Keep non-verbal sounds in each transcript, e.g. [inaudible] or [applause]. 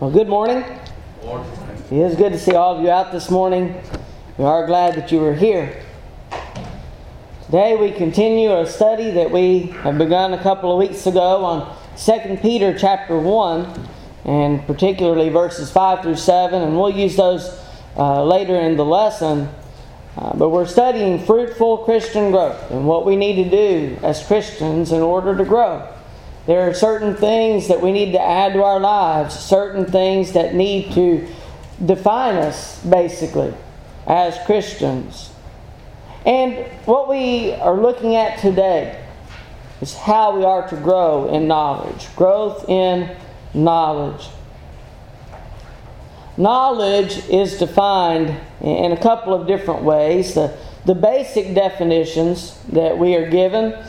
Well, good morning. It is good to see all of you out this morning. We are glad that you are here. Today we continue a study that we have begun a couple of weeks ago on 2 Peter chapter 1 and particularly verses 5 through 7 and we'll use those uh, later in the lesson. Uh, but we're studying fruitful Christian growth and what we need to do as Christians in order to grow. There are certain things that we need to add to our lives, certain things that need to define us, basically, as Christians. And what we are looking at today is how we are to grow in knowledge. Growth in knowledge. Knowledge is defined in a couple of different ways. The, the basic definitions that we are given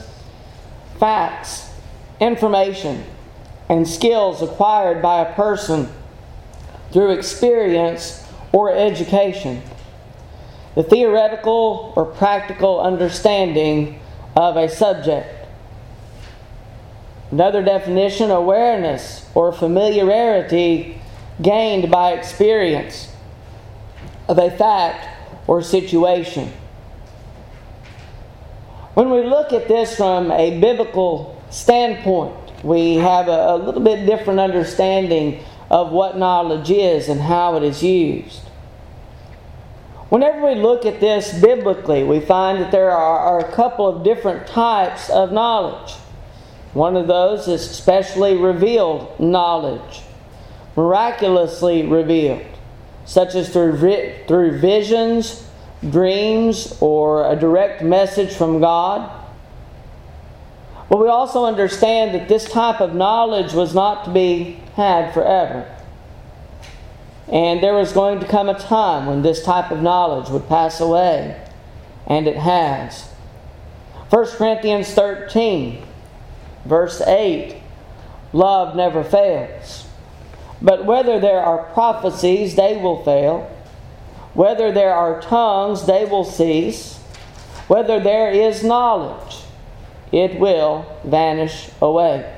facts information and skills acquired by a person through experience or education. The theoretical or practical understanding of a subject. Another definition awareness or familiarity gained by experience of a fact or situation. When we look at this from a biblical standpoint. We have a, a little bit different understanding of what knowledge is and how it is used. Whenever we look at this biblically, we find that there are, are, a couple of different types of knowledge. One of those is specially revealed knowledge, miraculously revealed, such as through, through visions, dreams, or a direct message from God. But we also understand that this type of knowledge was not to be had forever. And there was going to come a time when this type of knowledge would pass away. And it has. 1 Corinthians 13, verse 8 Love never fails. But whether there are prophecies, they will fail. Whether there are tongues, they will cease. Whether there is knowledge, it will vanish away.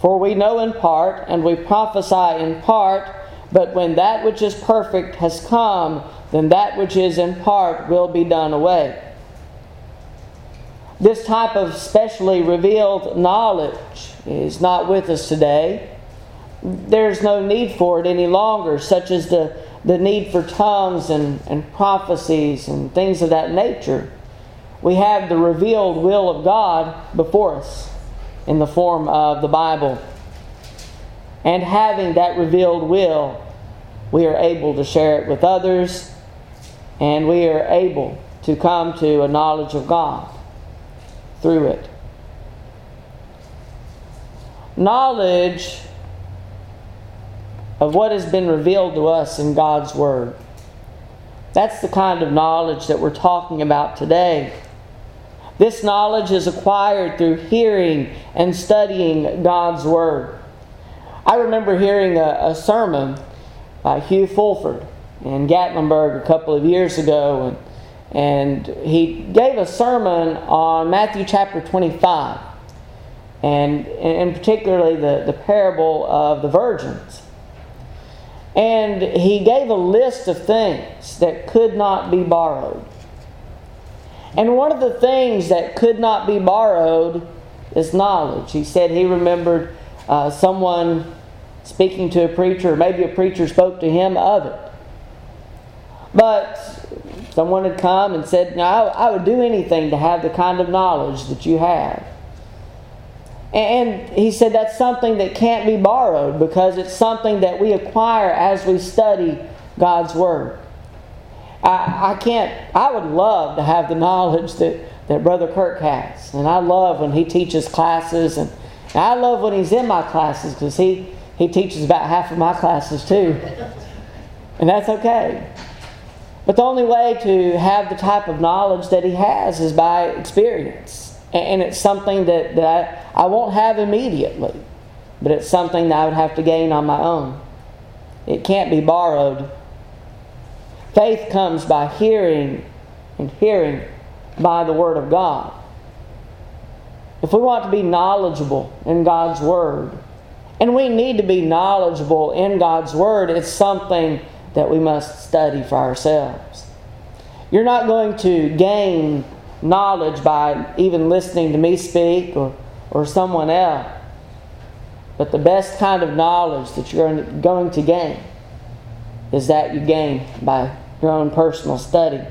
For we know in part, and we prophesy in part, but when that which is perfect has come, then that which is in part will be done away. This type of specially revealed knowledge is not with us today. There's no need for it any longer, such as the, the need for tongues and, and prophecies and things of that nature we have the revealed will of God before us in the form of the Bible. And having that revealed will, we are able to share it with others, and we are able to come to a knowledge of God through it. Knowledge of what has been revealed to us in God's Word. That's the kind of knowledge that we're talking about today. This knowledge is acquired through hearing and studying God's Word. I remember hearing a, a sermon by Hugh Fulford in Gatlinburg a couple of years ago, and, and he gave a sermon on Matthew chapter 25, and, and particularly the, the parable of the virgins. And he gave a list of things that could not be borrowed. And one of the things that could not be borrowed is knowledge. He said he remembered uh, someone speaking to a preacher, maybe a preacher spoke to him of it. But someone had come and said, "Now I, I would do anything to have the kind of knowledge that you have. And he said that's something that can't be borrowed because it's something that we acquire as we study God's Word. I, I can't, I would love to have the knowledge that, that Brother Kirk has. And I love when he teaches classes, and, and I love when he's in my classes because he, he teaches about half of my classes too. And that's okay. But the only way to have the type of knowledge that he has is by experience. And it's something that, that I, I won't have immediately, but it's something that I would have to gain on my own. It can't be borrowed Faith comes by hearing, and hearing by the Word of God. If we want to be knowledgeable in God's Word, And we need to be knowledgeable in God's Word. It's something that we must study for ourselves. You're not going to gain knowledge by even listening to me speak or, or someone else. But the best kind of knowledge that you're going to gain is that you gain by your own personal study.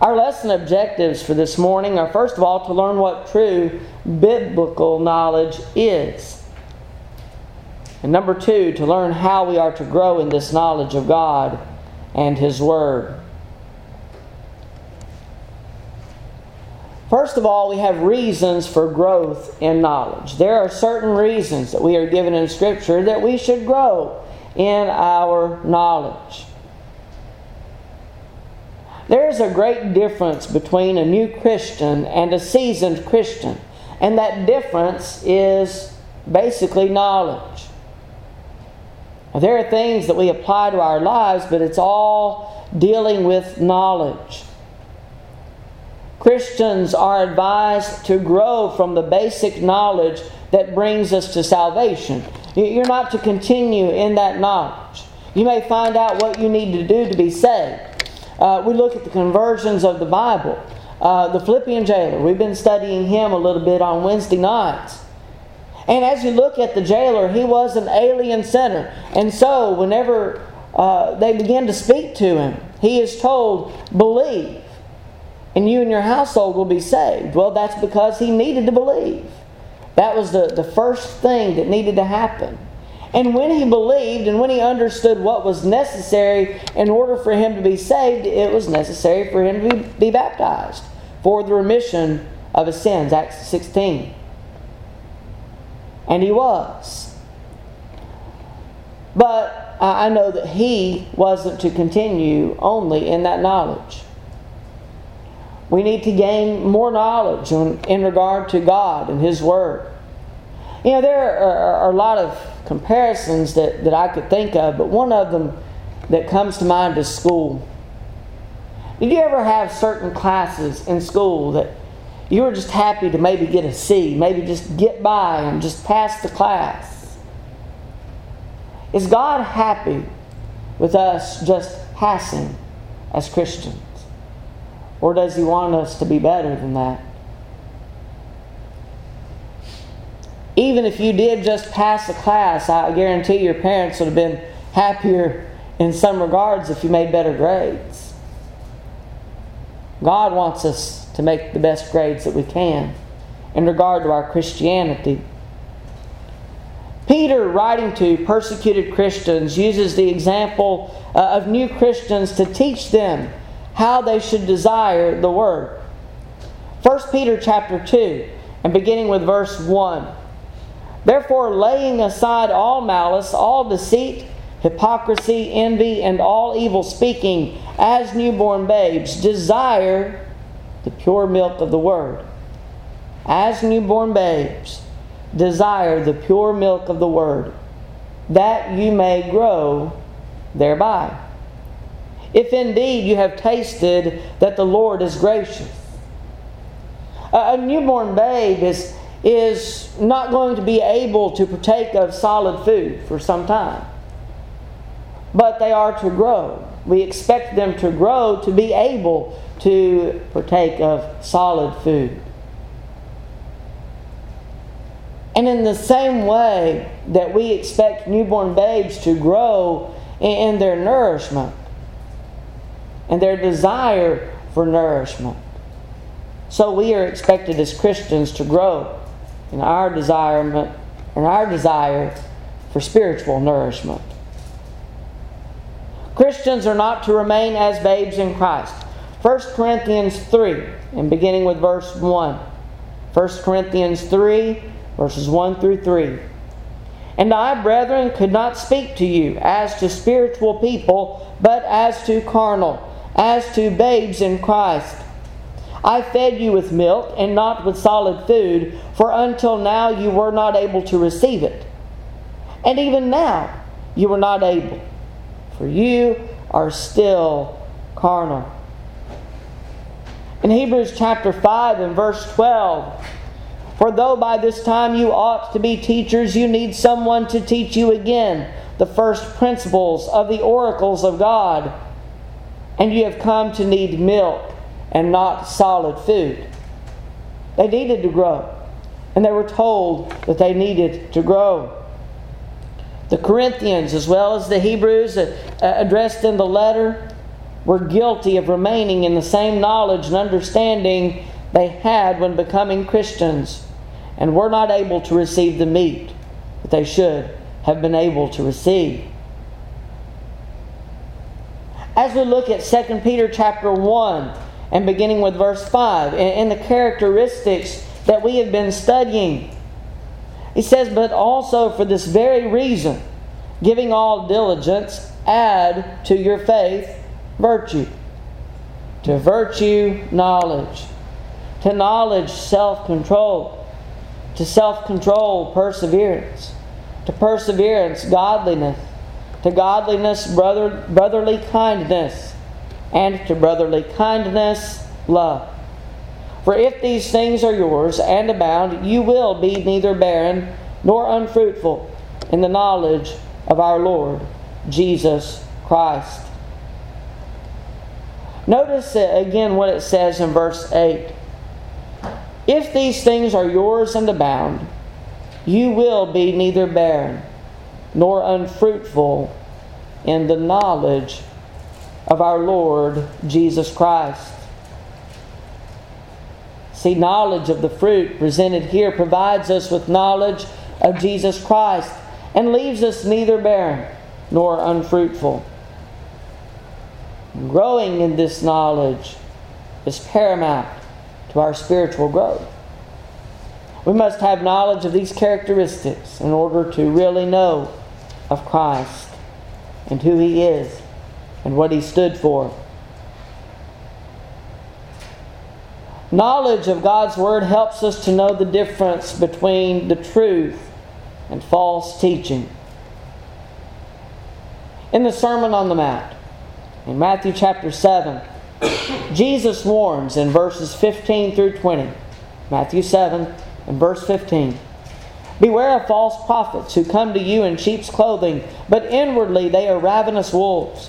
Our lesson objectives for this morning are first of all to learn what true biblical knowledge is. And number two, to learn how we are to grow in this knowledge of God and His Word. First of all, we have reasons for growth in knowledge. There are certain reasons that we are given in Scripture that we should grow in our knowledge. There is a great difference between a new Christian and a seasoned Christian, and that difference is basically knowledge. There are things that we apply to our lives, but it's all dealing with knowledge. Christians are advised to grow from the basic knowledge that brings us to salvation. You're not to continue in that knowledge. You may find out what you need to do to be saved. Uh, we look at the conversions of the Bible. Uh, the Philippian jailer, we've been studying him a little bit on Wednesday nights. And as you look at the jailer, he was an alien sinner. And so, whenever uh, they begin to speak to him, he is told, Believe, and you and your household will be saved. Well, that's because he needed to believe. That was the, the first thing that needed to happen. And when he believed and when he understood what was necessary in order for him to be saved, it was necessary for him to be, be baptized for the remission of his sins. Acts 16. And he was. But I know that he wasn't to continue only in that knowledge. We need to gain more knowledge in, regard to God and His Word. You know, there are, a lot of comparisons that, that I could think of, but one of them that comes to mind is school. Did you ever have certain classes in school that you were just happy to maybe get a C, maybe just get by and just pass the class? Is God happy with us just passing as Christians? Or does He want us to be better than that? Even if you did just pass the class, I guarantee your parents would have been happier in some regards if you made better grades. God wants us to make the best grades that we can in regard to our Christianity. Peter, writing to persecuted Christians, uses the example uh, of new Christians to teach them how they should desire the word. 1 Peter chapter 2 and beginning with verse 1. Therefore, laying aside all malice, all deceit, hypocrisy, envy, and all evil speaking, as newborn babes, desire the pure milk of the word. As newborn babes, desire the pure milk of the word, that you may grow thereby if indeed you have tasted that the Lord is gracious. A newborn babe is, is not going to be able to partake of solid food for some time, but they are to grow. We expect them to grow to be able to partake of solid food. And in the same way that we expect newborn babes to grow in their nourishment, and their desire for nourishment. So we are expected as Christians to grow in our desirement and our desire for spiritual nourishment. Christians are not to remain as babes in Christ. 1 Corinthians 3, and beginning with verse 1. 1 Corinthians 3, verses 1 through 3. And I, brethren, could not speak to you as to spiritual people, but as to carnal as to babes in Christ. I fed you with milk and not with solid food, for until now you were not able to receive it. And even now you were not able, for you are still carnal. In Hebrews chapter 5 and verse 12, For though by this time you ought to be teachers, you need someone to teach you again the first principles of the oracles of God. And you have come to need milk and not solid food. They needed to grow, and they were told that they needed to grow. The Corinthians, as well as the Hebrews uh, addressed in the letter, were guilty of remaining in the same knowledge and understanding they had when becoming Christians and were not able to receive the meat that they should have been able to receive. As we look at 2 Peter chapter 1 and beginning with verse 5 and the characteristics that we have been studying, he says, But also for this very reason, giving all diligence, add to your faith virtue, to virtue, knowledge, to knowledge, self control to self control, perseverance, to perseverance, godliness, to godliness, brother, brotherly kindness, and to brotherly kindness, love. For if these things are yours and abound, you will be neither barren nor unfruitful in the knowledge of our Lord Jesus Christ. Notice again what it says in verse 8 if these things are yours and abound, you will be neither barren nor unfruitful in the knowledge of our Lord Jesus Christ. See, knowledge of the fruit presented here provides us with knowledge of Jesus Christ and leaves us neither barren nor unfruitful. Growing in this knowledge is paramount to our spiritual growth. We must have knowledge of these characteristics in order to really know of Christ and who He is and what He stood for. Knowledge of God's Word helps us to know the difference between the truth and false teaching. In the Sermon on the Mount, in Matthew chapter 7, [coughs] Jesus warns in verses 15 through 20, Matthew 7 and verse 15. Beware of false prophets who come to you in sheep's clothing, but inwardly they are ravenous wolves.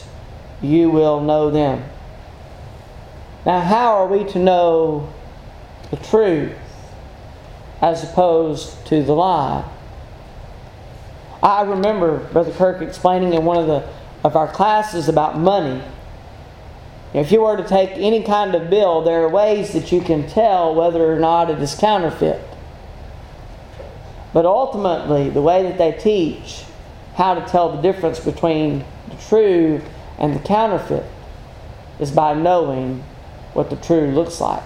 you will know them. Now, how are we to know the truth as opposed to the lie? I remember Brother Kirk explaining in one of the of our classes about money. If you were to take any kind of bill, there are ways that you can tell whether or not it is counterfeit. But ultimately, the way that they teach how to tell the difference between the true and the counterfeit is by knowing what the true looks like.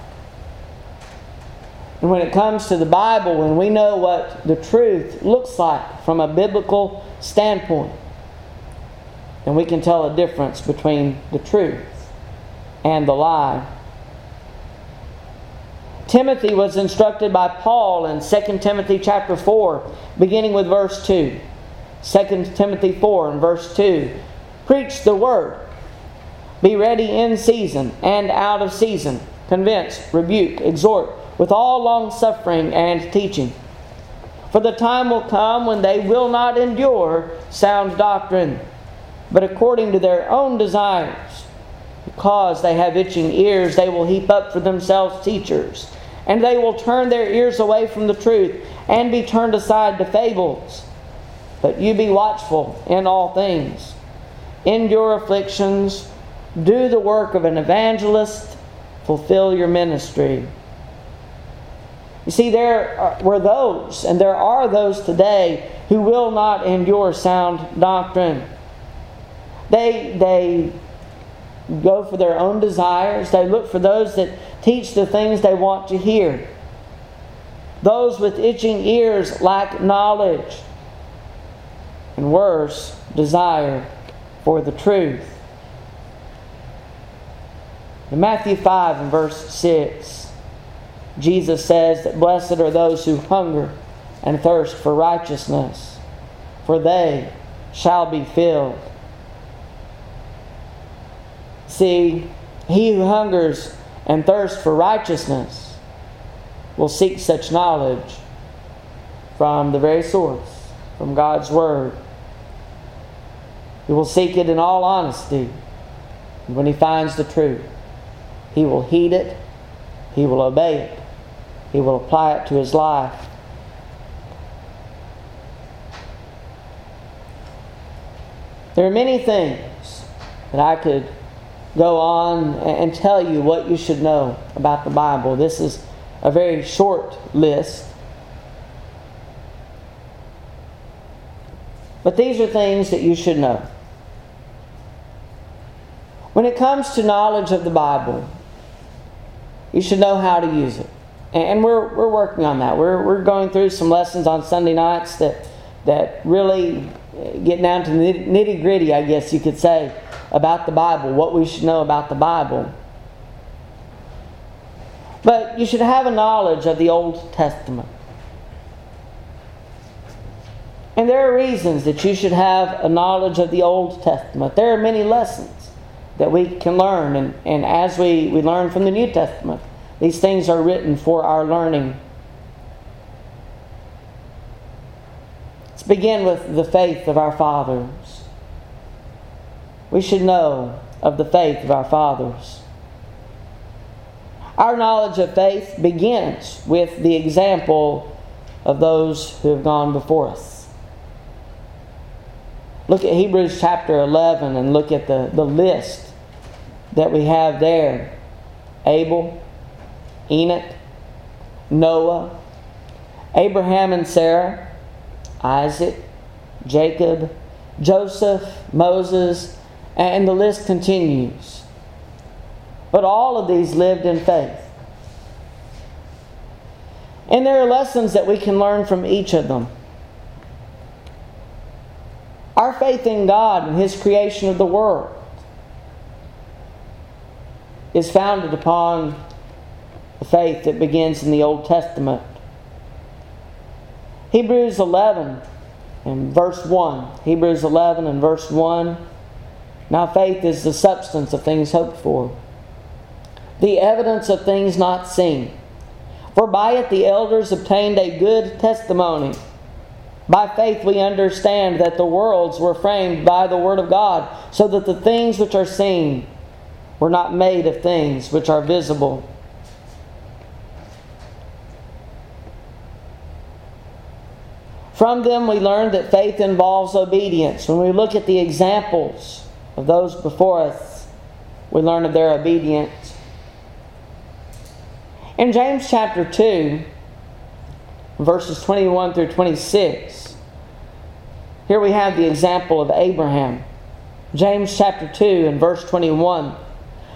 And when it comes to the Bible, when we know what the truth looks like from a biblical standpoint, then we can tell a difference between the truth and the lie. Timothy was instructed by Paul in 2 Timothy chapter 4, beginning with verse 2. 2 Timothy 4 and verse 2. Preach the word. Be ready in season and out of season. Convince, rebuke, exhort with all long suffering and teaching. For the time will come when they will not endure sound doctrine but according to their own desires. Because they have itching ears, they will heap up for themselves teachers, and they will turn their ears away from the truth and be turned aside to fables. But you be watchful in all things. Endure afflictions, do the work of an evangelist, fulfill your ministry. You see, there were those, and there are those today, who will not endure sound doctrine. They, they go for their own desires. They look for those that teach the things they want to hear. Those with itching ears lack knowledge, and worse, desire for the truth. In Matthew 5 and verse 6, Jesus says that blessed are those who hunger and thirst for righteousness, for they shall be filled. See, he who hungers and thirsts for righteousness will seek such knowledge from the very source, from God's Word. He will seek it in all honesty. And when he finds the truth, he will heed it, he will obey it, he will apply it to his life. There are many things that I could go on and tell you what you should know about the Bible. This is a very short list. But these are things that you should know. When it comes to knowledge of the Bible, you should know how to use it. And we're, we're working on that. We're, we're going through some lessons on Sunday nights that, that really eh, get down to the nitty gritty, I guess you could say, about the Bible, what we should know about the Bible. But you should have a knowledge of the Old Testament. And there are reasons that you should have a knowledge of the Old Testament. There are many lessons that we can learn, and, and as we, we learn from the New Testament, these things are written for our learning. Let's begin with the faith of our fathers we should know of the faith of our fathers. Our knowledge of faith begins with the example of those who have gone before us. Look at Hebrews chapter 11 and look at the, the list that we have there Abel, Enoch, Noah, Abraham and Sarah, Isaac, Jacob, Joseph, Moses, and the list continues. But all of these lived in faith. And there are lessons that we can learn from each of them. Our faith in God and His creation of the world is founded upon the faith that begins in the Old Testament. Hebrews 11 and verse 1. Hebrews 11 and verse 1 now, faith is the substance of things hoped for, the evidence of things not seen. For by it the elders obtained a good testimony. By faith we understand that the worlds were framed by the Word of God, so that the things which are seen were not made of things which are visible. From them we learn that faith involves obedience. When we look at the examples, of those before us, we learn of their obedience. In James chapter 2, verses 21 through 26, here we have the example of Abraham. James chapter 2 and verse 21.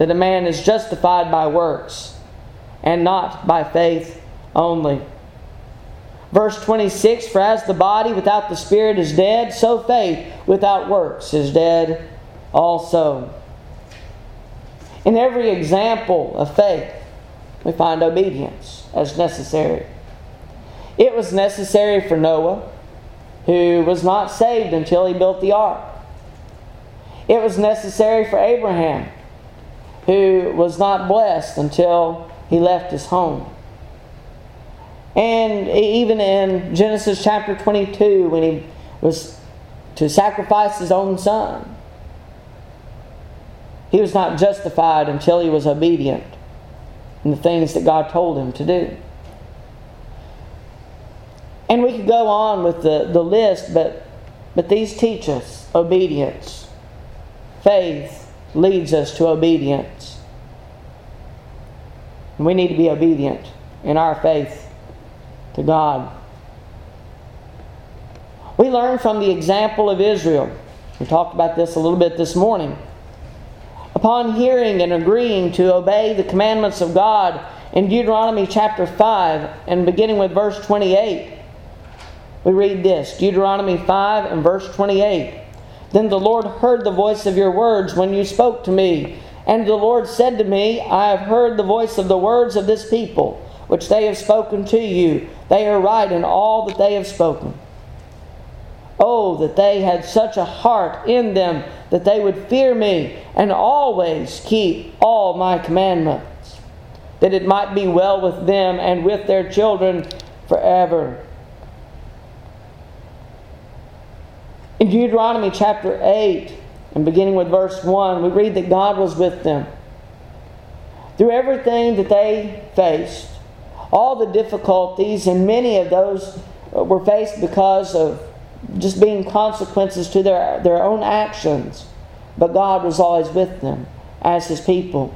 that a man is justified by works, and not by faith only. Verse 26 For as the body without the spirit is dead, so faith without works is dead also. In every example of faith, we find obedience as necessary. It was necessary for Noah, who was not saved until he built the ark. It was necessary for Abraham, who was not blessed until he left his home. And even in Genesis chapter 22, when he was to sacrifice his own son, he was not justified until he was obedient in the things that God told him to do. And we could go on with the, the list, but, but these teach us obedience. Faith leads us to obedience. And we need to be obedient in our faith to God. We learn from the example of Israel. We talked about this a little bit this morning. Upon hearing and agreeing to obey the commandments of God in Deuteronomy chapter 5 and beginning with verse 28, we read this Deuteronomy 5 and verse 28. Then the Lord heard the voice of your words when you spoke to me. And the Lord said to me, I have heard the voice of the words of this people, which they have spoken to you. They are right in all that they have spoken. Oh, that they had such a heart in them that they would fear me and always keep all my commandments, that it might be well with them and with their children forever. In Deuteronomy chapter 8, and beginning with verse 1, we read that God was with them. Through everything that they faced, all the difficulties, and many of those were faced because of just being consequences to their, their own actions. But God was always with them as His people.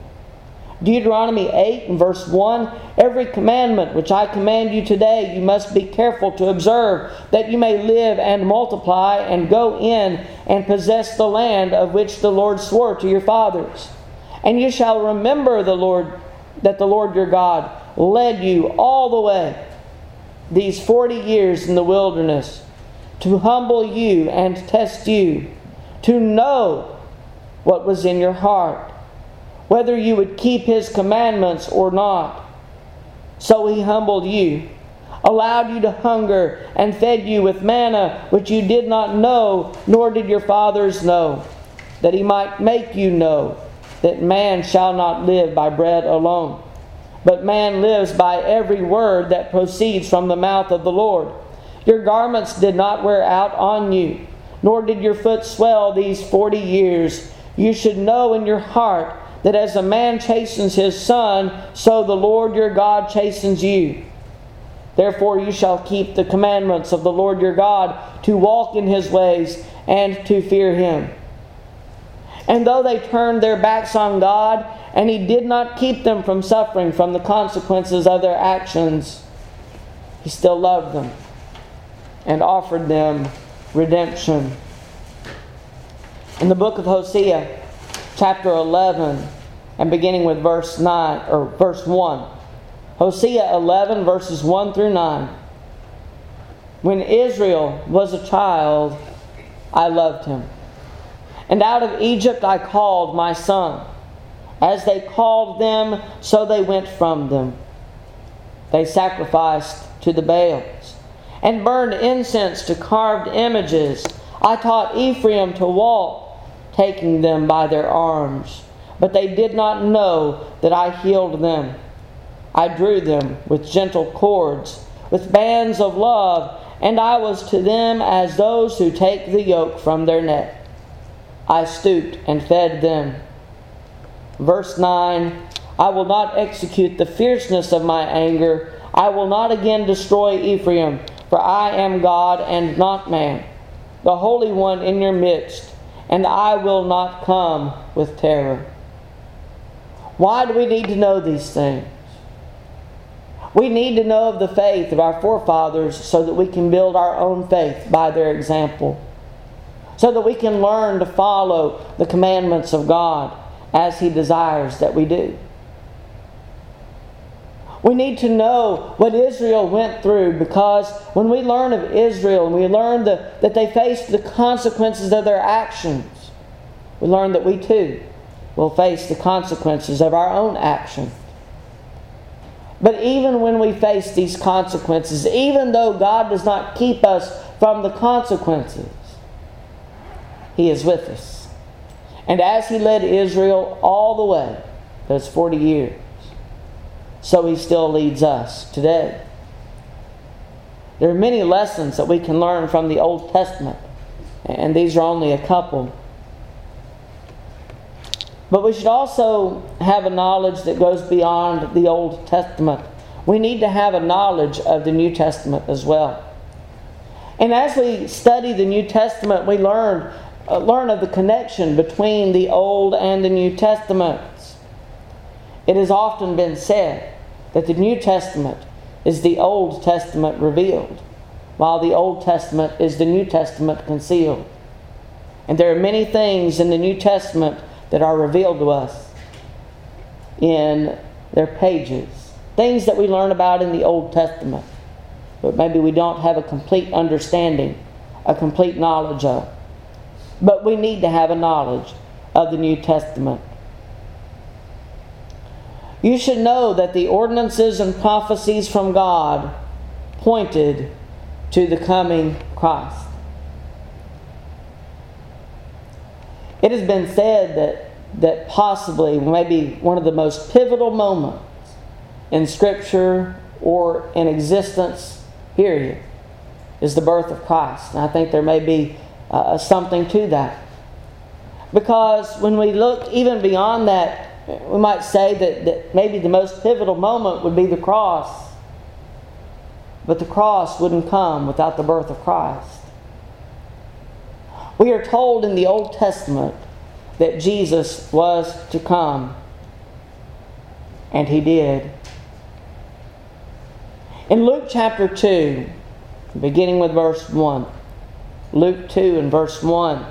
Deuteronomy 8 and verse 1 Every commandment which I command you today, you must be careful to observe, that you may live and multiply and go in and possess the land of which the Lord swore to your fathers. And you shall remember the Lord, that the Lord your God led you all the way these 40 years in the wilderness to humble you and test you, to know what was in your heart whether you would keep his commandments or not. So he humbled you, allowed you to hunger, and fed you with manna which you did not know, nor did your fathers know, that he might make you know that man shall not live by bread alone, but man lives by every word that proceeds from the mouth of the Lord. Your garments did not wear out on you, nor did your foot swell these forty years. You should know in your heart that as a man chastens his son, so the Lord your God chastens you. Therefore, you shall keep the commandments of the Lord your God to walk in his ways and to fear him. And though they turned their backs on God, and he did not keep them from suffering from the consequences of their actions, he still loved them and offered them redemption. In the book of Hosea, chapter 11 and beginning with verse 9 or verse 1. Hosea 11 verses 1 through 9. When Israel was a child, I loved him. And out of Egypt I called my son. As they called them, so they went from them. They sacrificed to the Baals and burned incense to carved images. I taught Ephraim to walk taking them by their arms. But they did not know that I healed them. I drew them with gentle cords, with bands of love, and I was to them as those who take the yoke from their neck. I stooped and fed them. Verse 9 I will not execute the fierceness of my anger. I will not again destroy Ephraim, for I am God and not man, the Holy One in your midst and I will not come with terror. Why do we need to know these things? We need to know of the faith of our forefathers so that we can build our own faith by their example. So that we can learn to follow the commandments of God as He desires that we do. We need to know what Israel went through because when we learn of Israel and we learn the, that they faced the consequences of their actions, we learn that we too will face the consequences of our own action. But even when we face these consequences, even though God does not keep us from the consequences, He is with us. And as He led Israel all the way, those 40 years, so he still leads us today. There are many lessons that we can learn from the Old Testament, and these are only a couple. But we should also have a knowledge that goes beyond the Old Testament. We need to have a knowledge of the New Testament as well. And as we study the New Testament, we learn, uh, learn of the connection between the Old and the New Testaments. It has often been said that the New Testament is the Old Testament revealed, while the Old Testament is the New Testament concealed. And there are many things in the New Testament that are revealed to us in their pages, things that we learn about in the Old Testament, but maybe we don't have a complete understanding, a complete knowledge of. But we need to have a knowledge of the New Testament. You should know that the ordinances and prophecies from God pointed to the coming Christ. It has been said that, that possibly, maybe one of the most pivotal moments in Scripture or in existence, period, is the birth of Christ. And I think there may be uh, something to that. Because when we look even beyond that, we might say that, that maybe the most pivotal moment would be the cross. But the cross wouldn't come without the birth of Christ. We are told in the Old Testament that Jesus was to come, and he did. In Luke chapter 2, beginning with verse 1, Luke 2 and verse 1,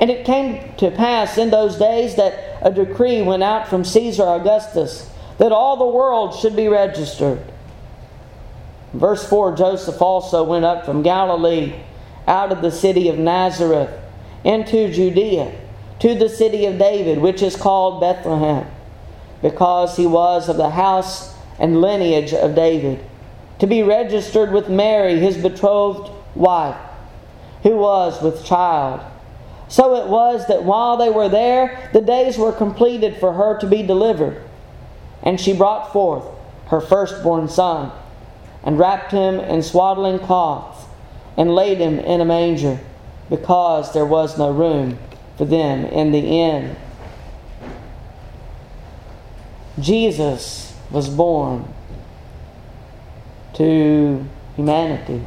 and it came to pass in those days that a decree went out from Caesar Augustus that all the world should be registered. Verse 4 Joseph also went up from Galilee out of the city of Nazareth into Judea to the city of David, which is called Bethlehem, because he was of the house and lineage of David, to be registered with Mary, his betrothed wife, who was with child. So it was that while they were there, the days were completed for her to be delivered. And she brought forth her firstborn son, and wrapped him in swaddling cloths, and laid him in a manger, because there was no room for them in the inn. Jesus was born to humanity,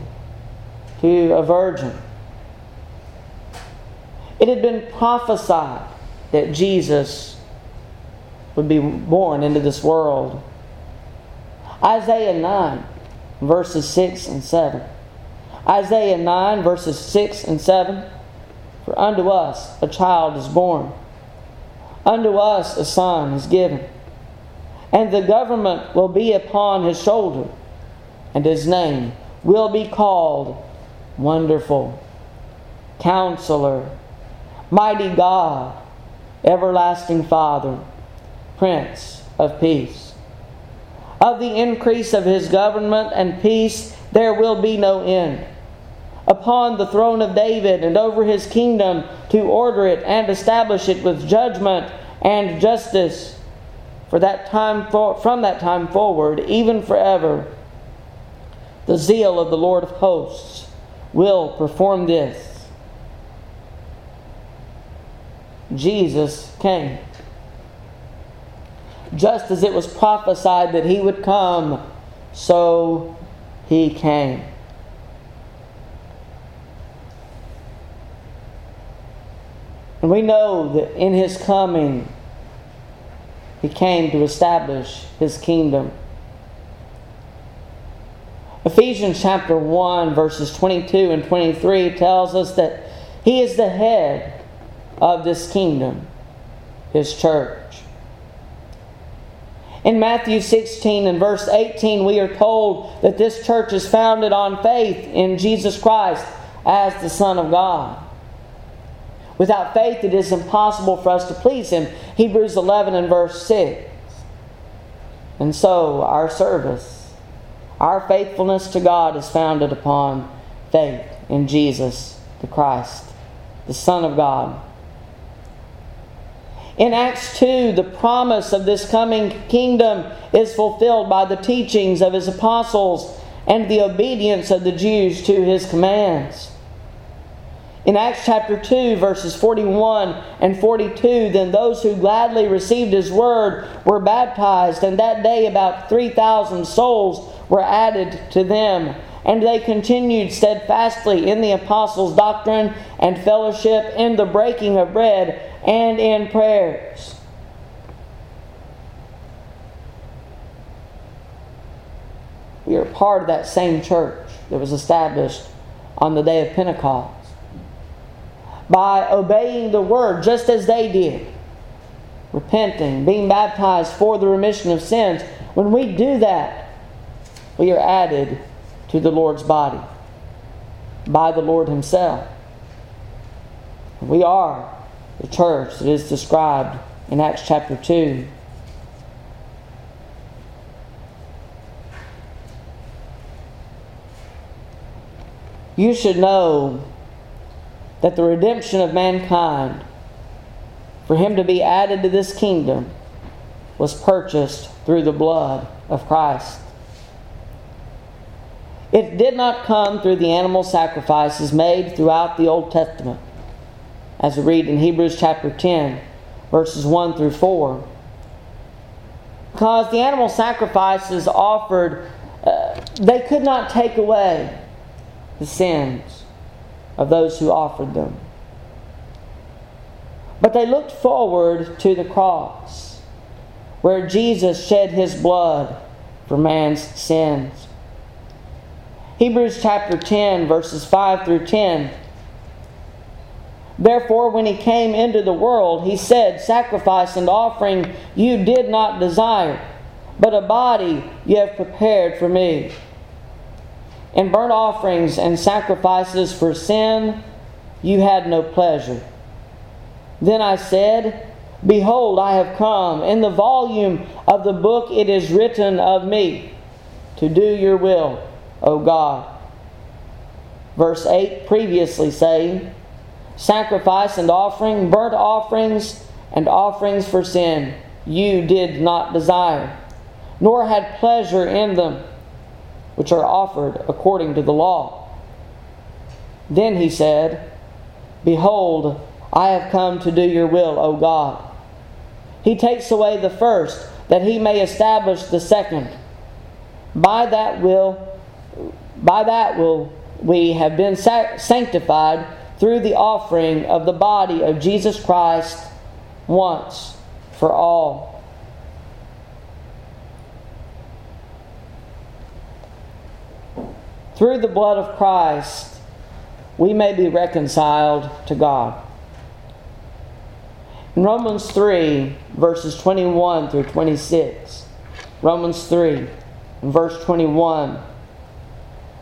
to a virgin it had been prophesied that Jesus would be born into this world. Isaiah 9, verses 6 and 7. Isaiah 9, verses 6 and 7. For unto us a child is born, unto us a son is given, and the government will be upon his shoulder, and his name will be called Wonderful, Counselor Mighty God, everlasting Father, Prince of Peace. Of the increase of his government and peace there will be no end. Upon the throne of David and over his kingdom to order it and establish it with judgment and justice for that time for, from that time forward even forever the zeal of the Lord of hosts will perform this Jesus came. Just as it was prophesied that he would come, so he came. And we know that in his coming, he came to establish his kingdom. Ephesians chapter 1, verses 22 and 23 tells us that he is the head of this kingdom, his church. In Matthew 16 and verse 18, we are told that this church is founded on faith in Jesus Christ as the Son of God. Without faith, it is impossible for us to please Him. Hebrews 11 and verse 6. And so, our service, our faithfulness to God is founded upon faith in Jesus the Christ, the Son of God. In Acts 2, the promise of this coming kingdom is fulfilled by the teachings of his apostles and the obedience of the Jews to his commands. In Acts chapter 2, verses 41 and 42, then those who gladly received his word were baptized, and that day about 3,000 souls were added to them. And they continued steadfastly in the apostles' doctrine and fellowship, in the breaking of bread, and in prayers. We are part of that same church that was established on the day of Pentecost. By obeying the word just as they did, repenting, being baptized for the remission of sins, when we do that, we are added to the Lord's body by the Lord Himself. We are the church that is described in Acts chapter 2. You should know that the redemption of mankind, for him to be added to this kingdom, was purchased through the blood of Christ. It did not come through the animal sacrifices made throughout the Old Testament, as we read in Hebrews chapter 10, verses 1 through 4. Because the animal sacrifices offered, uh, they could not take away the sins of those who offered them. But they looked forward to the cross, where Jesus shed his blood for man's sins. Hebrews chapter 10, verses 5 through 10. Therefore, when he came into the world, he said, Sacrifice and offering you did not desire, but a body you have prepared for me. In burnt offerings and sacrifices for sin you had no pleasure. Then I said, Behold, I have come. In the volume of the book it is written of me to do your will O God. Verse 8 previously saying, Sacrifice and offering, burnt offerings, and offerings for sin you did not desire, nor had pleasure in them, which are offered according to the law. Then he said, Behold, I have come to do your will, O God. He takes away the first, that he may establish the second. By that will by that will we have been sanctified through the offering of the body of Jesus Christ once for all. Through the blood of Christ, we may be reconciled to God. In Romans 3, verses 21 through 26, Romans 3, verse 21.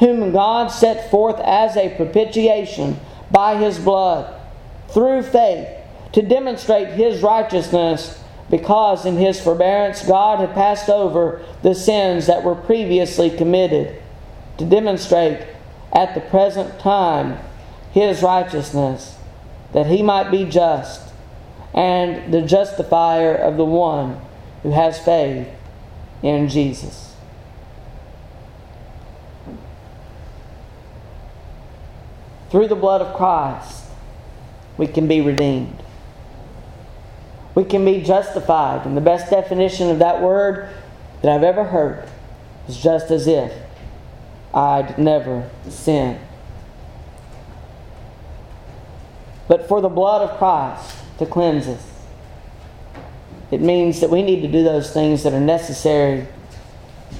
whom God set forth as a propitiation by his blood, through faith, to demonstrate his righteousness, because in his forbearance God had passed over the sins that were previously committed, to demonstrate at the present time his righteousness, that he might be just and the justifier of the one who has faith in Jesus. Through the blood of Christ, we can be redeemed. We can be justified. And the best definition of that word that I've ever heard is just as if I'd never sinned. But for the blood of Christ to cleanse us, it means that we need to do those things that are necessary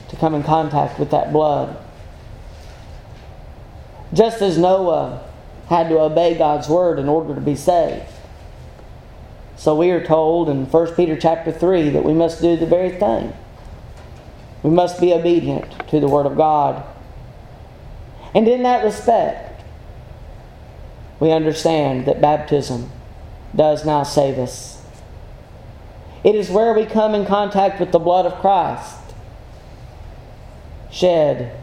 to come in contact with that blood. Just as Noah had to obey God's word in order to be saved. So we are told in 1 Peter chapter 3 that we must do the very thing. We must be obedient to the word of God. And in that respect, we understand that baptism does now save us. It is where we come in contact with the blood of Christ, shed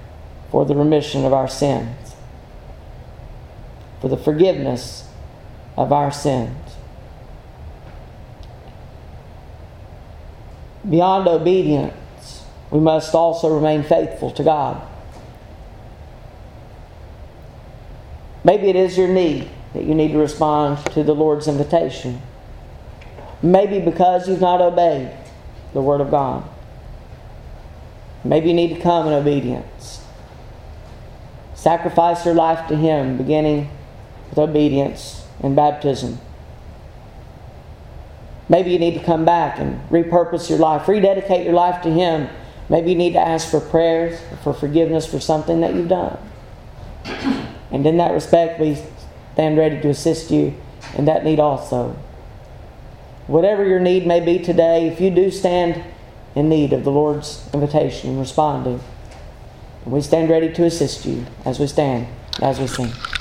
for the remission of our sins, for the forgiveness of our sins. Beyond obedience, we must also remain faithful to God. Maybe it is your need that you need to respond to the Lord's invitation. Maybe because you've not obeyed the Word of God. Maybe you need to come in obedience. Sacrifice your life to Him, beginning with obedience and baptism. Maybe you need to come back and repurpose your life, rededicate your life to Him. Maybe you need to ask for prayers, for forgiveness for something that you've done. And in that respect, we stand ready to assist you in that need also. Whatever your need may be today, if you do stand in need of the Lord's invitation and responding, we stand ready to assist you as we stand, as we sing.